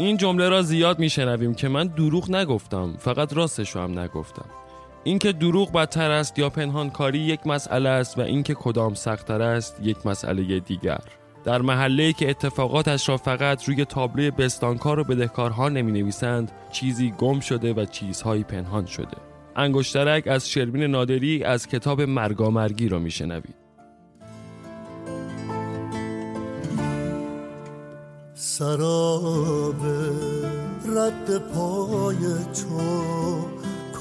این جمله را زیاد میشنویم که من دروغ نگفتم فقط راستش هم نگفتم. اینکه دروغ بدتر است یا پنهانکاری یک مسئله است و اینکه کدام سختتر است یک مسئله دیگر. در محله که اتفاقاتش را فقط روی تابلوی بستانکار و بدهکارها نمی نویسند چیزی گم شده و چیزهایی پنهان شده. انگشترک از شرمین نادری از کتاب مرگامرگی را میشنوید. سراب رد پای تو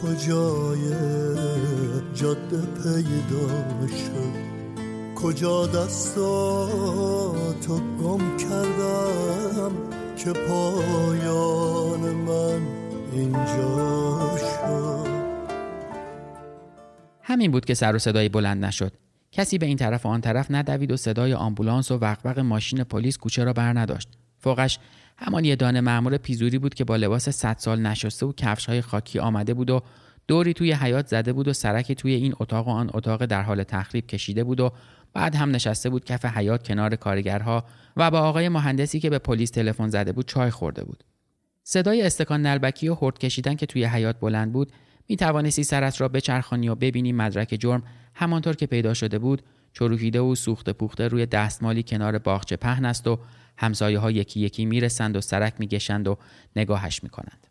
کجای جاده پیدا شد؟ کجا دستاتو گم کردم که پایان من اینجا شد؟ همین بود که سر و صدای بلند نشد. کسی به این طرف و آن طرف ندوید و صدای آمبولانس و وقوق ماشین پلیس کوچه را بر نداشت. فوقش همان یه دانه مأمور پیزوری بود که با لباس صد سال نشسته و کفش های خاکی آمده بود و دوری توی حیات زده بود و سرک توی این اتاق و آن اتاق در حال تخریب کشیده بود و بعد هم نشسته بود کف حیات کنار کارگرها و با آقای مهندسی که به پلیس تلفن زده بود چای خورده بود. صدای استکان نلبکی و هرد کشیدن که توی حیات بلند بود می توانستی سرت را بچرخانی و ببینی مدرک جرم همانطور که پیدا شده بود چروکیده و سوخته پوخته روی دستمالی کنار باغچه پهن است و همسایه ها یکی یکی می‌رسند و سرک میگشند و نگاهش می‌کنند.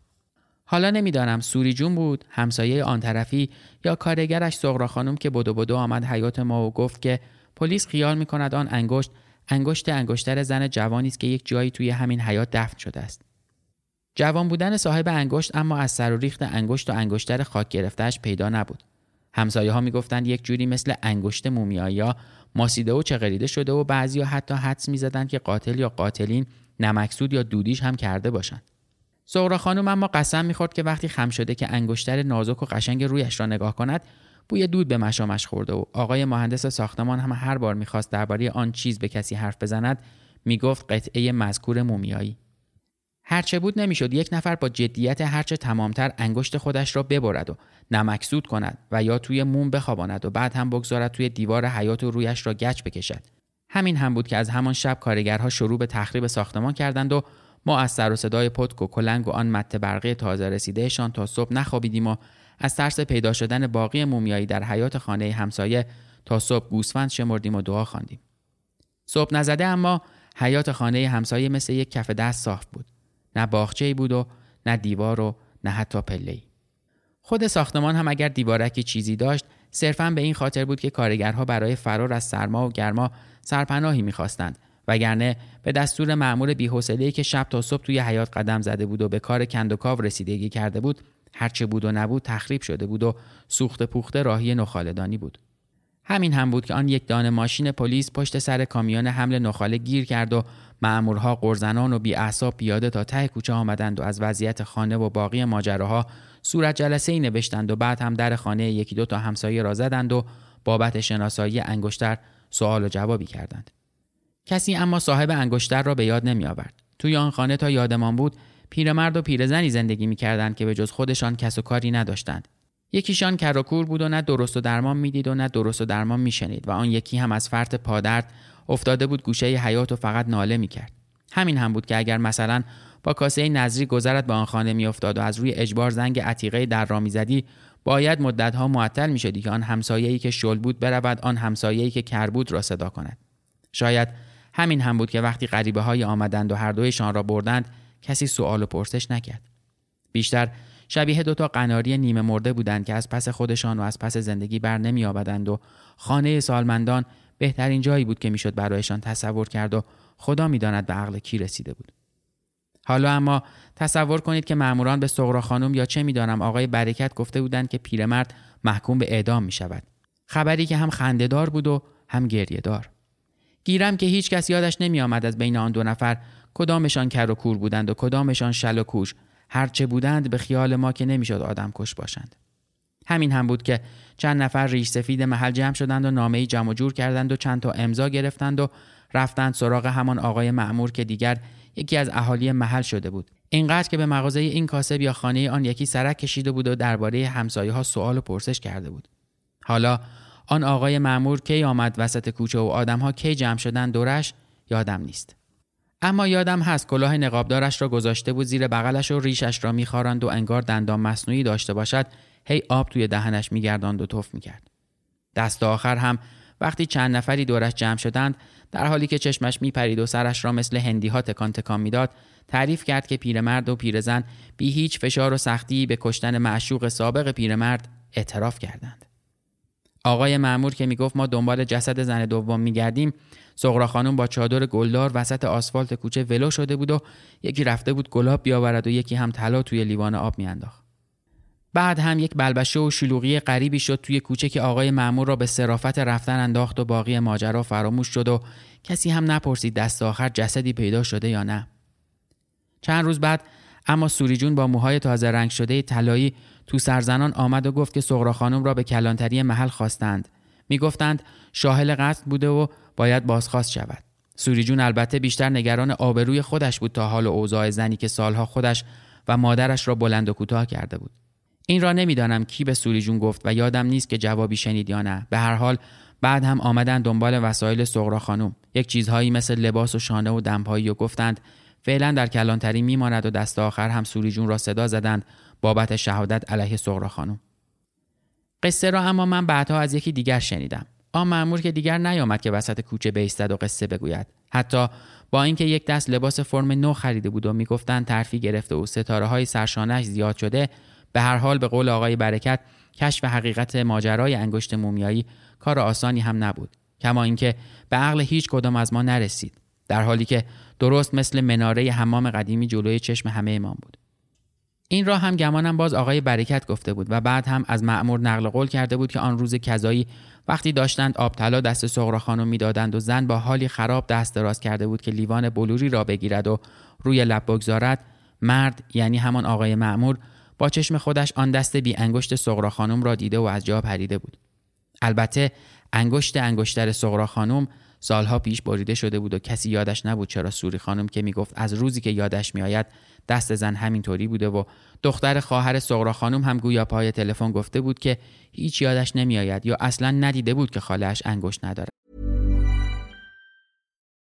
حالا نمی‌دانم سوری جون بود همسایه آن طرفی یا کارگرش سغرا خانم که بدو بدو آمد حیات ما و گفت که پلیس خیال می‌کند آن انگشت انگشت انگشتر زن جوانی است که یک جایی توی همین حیات دفن شده است. جوان بودن صاحب انگشت اما از سر و ریخت انگشت و انگشتر خاک گرفتهش پیدا نبود. همسایه ها می‌گفتند یک جوری مثل انگشت مومیایی ماسیده و چغریده شده و بعضی حتی حدس می‌زدند که قاتل یا قاتلین نمکسود یا دودیش هم کرده باشند. سغرا خانم اما قسم می‌خورد که وقتی خم شده که انگشتر نازک و قشنگ رویش را نگاه کند بوی دود به مشامش خورده و آقای مهندس ساختمان هم هر بار می‌خواست درباره آن چیز به کسی حرف بزند می‌گفت قطعه مذکور مومیایی هرچه بود نمی‌شد یک نفر با جدیت هرچه تمامتر انگشت خودش را ببرد و نمکسود کند و یا توی موم بخواباند و بعد هم بگذارد توی دیوار حیات و رویش را گچ بکشد. همین هم بود که از همان شب کارگرها شروع به تخریب ساختمان کردند و ما از سر و صدای پتک و کلنگ و آن مت برقی تازه رسیدهشان تا صبح نخوابیدیم و از ترس پیدا شدن باقی مومیایی در حیات خانه همسایه تا صبح گوسفند شمردیم و دعا خواندیم. صبح نزده اما حیات خانه همسایه مثل یک کف دست صاف بود. نه باغچه بود و نه دیوار و نه حتی پله خود ساختمان هم اگر دیوارکی چیزی داشت صرفا به این خاطر بود که کارگرها برای فرار از سرما و گرما سرپناهی می‌خواستند وگرنه به دستور مأمور بی‌حوصله‌ای که شب تا صبح توی حیات قدم زده بود و به کار کندوکاو رسیدگی کرده بود هرچه بود و نبود تخریب شده بود و سوخت پوخته راهی نخالدانی بود. همین هم بود که آن یک دانه ماشین پلیس پشت سر کامیون حمل نخاله گیر کرد و مأمورها قرزنان و بیاعصاب پیاده تا ته کوچه آمدند و از وضعیت خانه و باقی ماجراها صورت جلسه ای نوشتند و بعد هم در خانه یکی دو تا همسایه را زدند و بابت شناسایی انگشتر سوال و جوابی کردند. کسی اما صاحب انگشتر را به یاد نمی آورد. توی آن خانه تا یادمان بود پیرمرد و پیرزنی زندگی می کردند که به جز خودشان کس و کاری نداشتند. یکیشان کراکور بود و نه درست و درمان می‌دید و نه درست و درمان میشنید و آن یکی هم از فرط پادرد افتاده بود گوشه حیات و فقط ناله می‌کرد. همین هم بود که اگر مثلا با کاسه نظری گذرت به آن خانه میافتاد و از روی اجبار زنگ عتیقه در را می‌زدی باید مدتها معطل می‌شدی که آن همسایه‌ای که شل بود برود آن همسایه‌ای که کر بود را صدا کند. شاید همین هم بود که وقتی غریبه های آمدند و هر دویشان را بردند کسی سوال و پرسش نکرد. بیشتر شبیه دوتا قناری نیمه مرده بودند که از پس خودشان و از پس زندگی بر نمی آبدند و خانه سالمندان بهترین جایی بود که می‌شد برایشان تصور کرد و خدا می‌داند به عقل کی رسیده بود حالا اما تصور کنید که ماموران به سغرا خانم یا چه می‌دانم آقای برکت گفته بودند که پیرمرد محکوم به اعدام می شود. خبری که هم خندهدار بود و هم گریه دار. گیرم که هیچ کس یادش نمی آمد از بین آن دو نفر کدامشان کر و کور بودند و کدامشان شل و کوش هرچه بودند به خیال ما که نمی‌شد آدم کش باشند. همین هم بود که چند نفر ریش سفید محل جمع شدند و نامه جمع جور کردند و چند تا امضا گرفتند و رفتند سراغ همان آقای معمور که دیگر یکی از اهالی محل شده بود. اینقدر که به مغازه این کاسب یا خانه آن یکی سرک کشیده بود و درباره همسایه ها سوال و پرسش کرده بود. حالا آن آقای معمور کی آمد وسط کوچه و آدمها کی جمع شدن دورش؟ یادم نیست. اما یادم هست کلاه نقابدارش را گذاشته بود زیر بغلش و ریشش را میخواراند و انگار دندان مصنوعی داشته باشد هی آب توی دهنش میگرداند و توف می‌کرد. دست آخر هم وقتی چند نفری دورش جمع شدند در حالی که چشمش میپرید و سرش را مثل هندی ها تکان تکان می‌داد تعریف کرد که پیرمرد و پیرزن بی هیچ فشار و سختی به کشتن معشوق سابق پیرمرد اعتراف کردند. آقای معمور که می‌گفت ما دنبال جسد زن دوم میگردیم سغرا خانم با چادر گلدار وسط آسفالت کوچه ولو شده بود و یکی رفته بود گلاب بیاورد و یکی هم طلا توی لیوان آب میانداخت. بعد هم یک بلبشه و شلوغی غریبی شد توی کوچه که آقای معمور را به صرافت رفتن انداخت و باقی ماجرا فراموش شد و کسی هم نپرسید دست آخر جسدی پیدا شده یا نه. چند روز بعد اما سوری جون با موهای تازه رنگ شده طلایی تو سرزنان آمد و گفت که سغرا خانم را به کلانتری محل خواستند. می‌گفتند شاهل قصد بوده و باید بازخواست شود. سوری جون البته بیشتر نگران آبروی خودش بود تا حال و اوضاع زنی که سالها خودش و مادرش را بلند و کوتاه کرده بود. این را نمی‌دانم کی به سوری جون گفت و یادم نیست که جوابی شنید یا نه. به هر حال بعد هم آمدن دنبال وسایل سغرا خانم. یک چیزهایی مثل لباس و شانه و دمپایی و گفتند فعلا در کلانتری میماند و دست آخر هم سوری جون را صدا زدند. بابت شهادت علیه سغرا خانم. قصه را اما من بعدها از یکی دیگر شنیدم. آن مأمور که دیگر نیامد که وسط کوچه بیستد و قصه بگوید. حتی با اینکه یک دست لباس فرم نو خریده بود و می‌گفتند ترفی گرفته و ستاره های سرشانش زیاد شده به هر حال به قول آقای برکت کشف حقیقت ماجرای انگشت مومیایی کار آسانی هم نبود. کما اینکه به عقل هیچ کدام از ما نرسید در حالی که درست مثل مناره حمام قدیمی جلوی چشم همه امام بود. این را هم گمانم باز آقای برکت گفته بود و بعد هم از معمور نقل قول کرده بود که آن روز کذایی وقتی داشتند آب طلا دست سغرا خانم می‌دادند و زن با حالی خراب دست دراز کرده بود که لیوان بلوری را بگیرد و روی لب بگذارد مرد یعنی همان آقای معمور با چشم خودش آن دست بی انگشت سغرا خانم را دیده و از جا پریده بود. البته انگشت انگشتر سغرا خانم سالها پیش بریده شده بود و کسی یادش نبود چرا سوری خانم که می‌گفت از روزی که یادش میآید دست زن همینطوری بوده و دختر خواهر سغرا خانم هم گویا پای تلفن گفته بود که هیچ یادش نمیآید یا اصلا ندیده بود که خالهش انگشت نداره.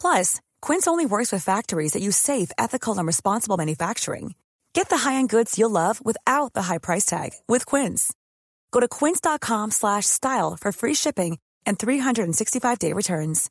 Plus, Quince only works with factories that use safe, ethical, and responsible manufacturing. Get the high-end goods you'll love without the high price tag with Quince. Go to quince.com/style for free shipping and 365-day returns.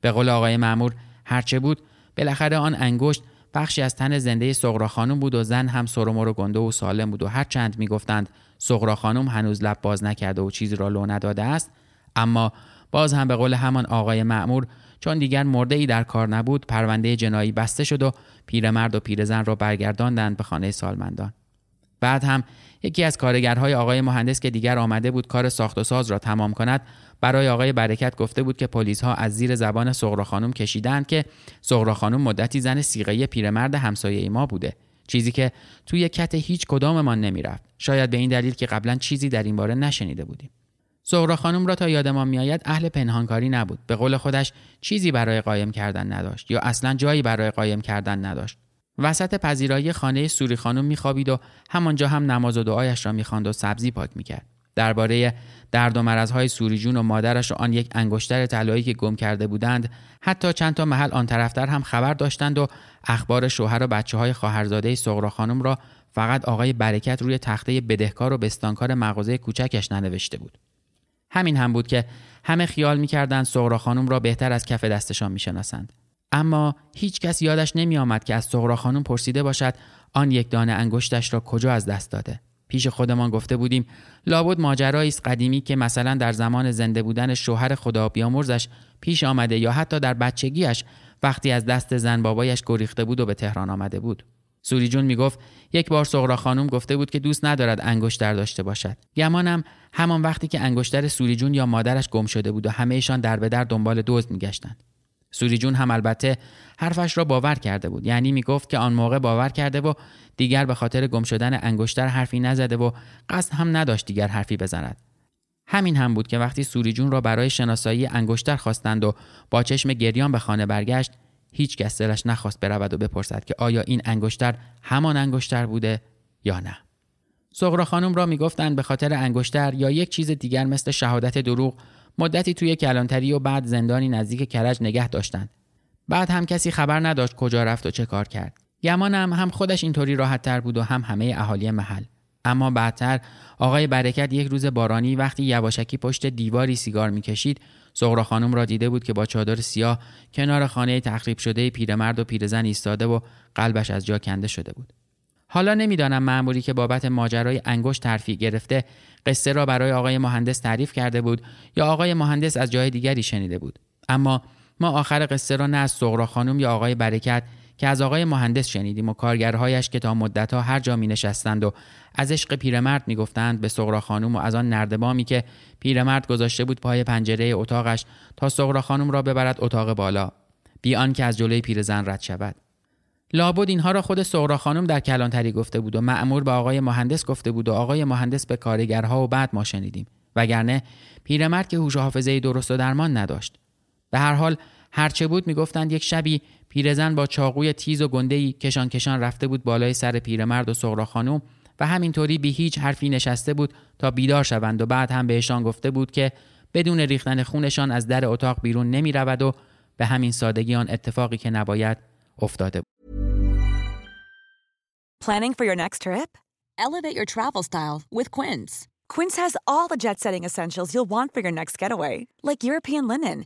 به قول آقای مامور هرچه بود بالاخره آن انگشت بخشی از تن زنده سغرا خانم بود و زن هم سرمور و گنده و سالم بود و هر چند میگفتند سغرا خانم هنوز لب باز نکرده و چیزی را لو نداده است اما باز هم به قول همان آقای معمور چون دیگر مرده ای در کار نبود پرونده جنایی بسته شد و پیرمرد و پیرزن را برگرداندند به خانه سالمندان. بعد هم یکی از کارگرهای آقای مهندس که دیگر آمده بود کار ساخت و ساز را تمام کند برای آقای برکت گفته بود که پلیس ها از زیر زبان سغرا خانم کشیدند که سغرا خانم مدتی زن سیغه پیرمرد همسایه ما بوده. چیزی که توی کت هیچ کداممان نمی‌رفت. شاید به این دلیل که قبلا چیزی در این باره نشنیده بودیم. سغرا خانم را تا یادمان میآید اهل پنهانکاری نبود. به قول خودش چیزی برای قایم کردن نداشت یا اصلا جایی برای قایم کردن نداشت. وسط پذیرایی خانه سوری خانم میخوابید و همانجا هم نماز و دعایش را می‌خواند و سبزی پاک می‌کرد. درباره درد و مرزهای سوریجون و مادرش و آن یک انگشتر طلایی که گم کرده بودند حتی چند تا محل آن طرفتر هم خبر داشتند و اخبار شوهر و بچه های خواهرزاده سغرا خانم را فقط آقای برکت روی تخته بدهکار و بستانکار مغازه کوچکش ننوشته بود. همین هم بود که همه خیال می‌کردند سغرا خانم را بهتر از کف دستشان می‌شناسند. اما هیچ کس یادش نمی آمد که از سغرا خانم پرسیده باشد آن یک دانه انگشتش را کجا از دست داده. پیش خودمان گفته بودیم لابد ماجرایی است قدیمی که مثلا در زمان زنده بودن شوهر خدا بیامرزش پیش آمده یا حتی در بچگیش وقتی از دست زن بابایش گریخته بود و به تهران آمده بود. سوری جون می‌گفت یک بار سغرا خانم گفته بود که دوست ندارد انگشتر داشته باشد. گمانم همان وقتی که انگشتر سوری جون یا مادرش گم شده بود و همهشان در به در دنبال دزد میگشتند. سوری جون هم البته حرفش را باور کرده بود. یعنی می‌گفت که آن موقع باور کرده و دیگر به خاطر گم شدن انگشتر حرفی نزده و قصد هم نداشت دیگر حرفی بزند. همین هم بود که وقتی سوری جون را برای شناسایی انگشتر خواستند و با چشم گریان به خانه برگشت هیچ کس دلش نخواست برود و بپرسد که آیا این انگشتر همان انگشتر بوده یا نه. سغرا خانم را می‌گفتند به خاطر انگشتر یا یک چیز دیگر مثل شهادت دروغ مدتی توی کلانتری و بعد زندانی نزدیک کرج نگه داشتند. بعد هم کسی خبر نداشت کجا رفت و چه کار کرد. گمانم هم خودش اینطوری راحت تر بود و هم همه اهالی محل. اما بعدتر آقای برکت یک روز بارانی وقتی یواشکی پشت دیواری سیگار می‌کشید سغرا خانم را دیده بود که با چادر سیاه کنار خانه تخریب شده پیرمرد و پیرزن ایستاده و قلبش از جا کنده شده بود. حالا نمی‌دانم معمولی که بابت ماجرای انگشت ترفیع گرفته قصه را برای آقای مهندس تعریف کرده بود یا آقای مهندس از جای دیگری شنیده بود. اما ما آخر قصه را نه از سغرا خانم یا آقای برکت که از آقای مهندس شنیدیم و کارگرهایش که تا مدتها هر جا می نشستند و از عشق پیرمرد می گفتند به سغرا خانم و از آن نردبامی که پیرمرد گذاشته بود پای پنجره اتاقش تا سغرا خانم را ببرد اتاق بالا. بی که از جلوی پیرزن رد شود. لابد اینها را خود سغرا خانم در کلانتری گفته بود و معمور به آقای مهندس گفته بود و آقای مهندس به کارگرها و بعد ما شنیدیم. وگرنه پیرمرد که هوش حافظه درست و درمان نداشت. به هر حال هرچه بود می‌گفتند یک شبی پیرزن با چاقوی تیز و گندهی کشان کشان رفته بود بالای سر پیرمرد و سغرا خانم و همینطوری بی هیچ حرفی نشسته بود تا بیدار شوند و بعد هم بهشان گفته بود که بدون ریختن خونشان از در اتاق بیرون نمی رود و به همین سادگی آن اتفاقی که نباید افتاده بود. Planning for your next trip? Elevate your travel style with Quince. Quince has all the jet-setting essentials you'll want for your next getaway, like European linen,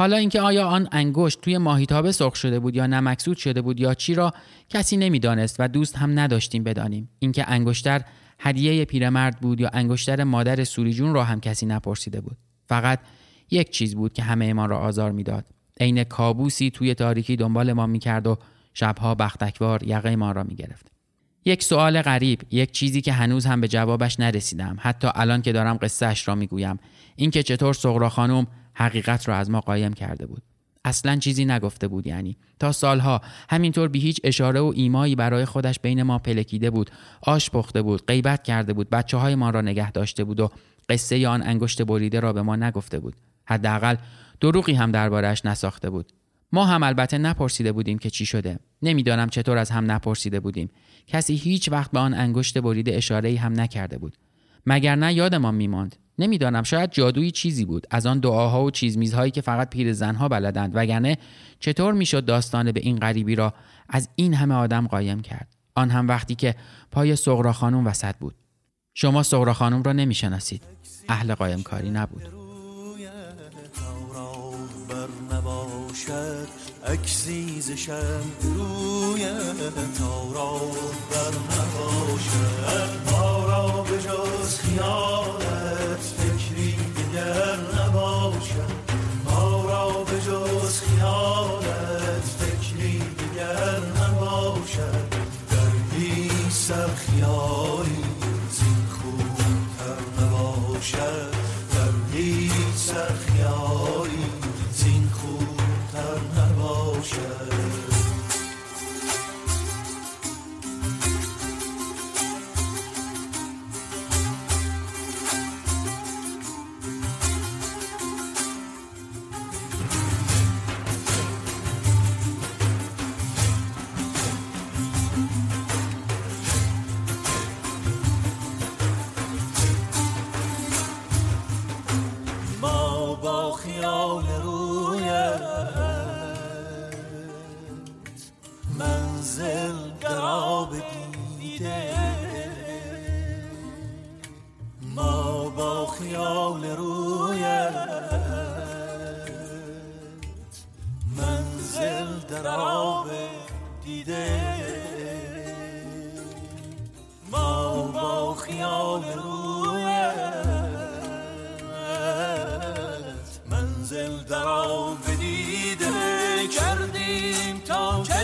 حالا اینکه آیا آن انگشت توی ماهیتابه سرخ شده بود یا نمکسود شده بود یا چی را کسی نمی‌دانست و دوست هم نداشتیم بدانیم. اینکه انگشتر هدیه پیرمرد بود یا انگشتر مادر سوریجون را هم کسی نپرسیده بود. فقط یک چیز بود که همه ما را آزار می‌داد. عین کابوسی توی تاریکی دنبال ما می‌کرد و شبها بختکوار یقه ما را می‌گرفت. یک سوال غریب یک چیزی که هنوز هم به جوابش نرسیدم. حتی الان که دارم قصه اش را می‌گویم. اینکه چطور سغرا خانم حقیقت را از ما قایم کرده بود. اصلا چیزی نگفته بود یعنی تا سالها همینطور بی هیچ اشاره و ایمایی برای خودش بین ما پلکیده بود آش پخته بود غیبت کرده بود بچه های ما را نگه داشته بود و قصه آن انگشت بریده را به ما نگفته بود. حداقل دروغی هم دربارهش نساخته بود. ما هم البته نپرسیده بودیم که چی شده. نمی‌دانم چطور از هم نپرسیده بودیم. کسی هیچ وقت به آن انگشت بریده اشاره هم نکرده بود. مگر نه یادمان میماند؟ نمی‌دانم. شاید جادویی چیزی بود. از آن دعاها و چیزمیزهایی که فقط پیر زنها بلدند. وگرنه چطور می‌شد داستان به این غریبی را از این همه آدم قایم کرد؟ آن هم وقتی که پای سغرا خانم وسط بود. شما سغرا خانم را نمی‌شناسید. اهل قایم کاری نبود. کنارت فکری دیگر نباشد. ما را به جز خیالت فکری دیگر نباشد. در بی سر خیالی زین خوبتر نباشد.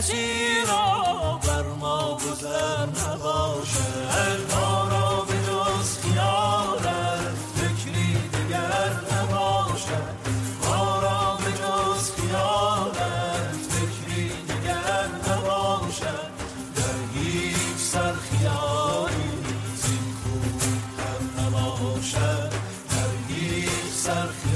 کسی را بر ما گذر نباشد ما را به جز خیالت فکری دگر نباشد ما را به جز خیالت فکری دگر نباشد در هیچ سر خیالی زین خوب هم نباشد در هیچ سر خیالی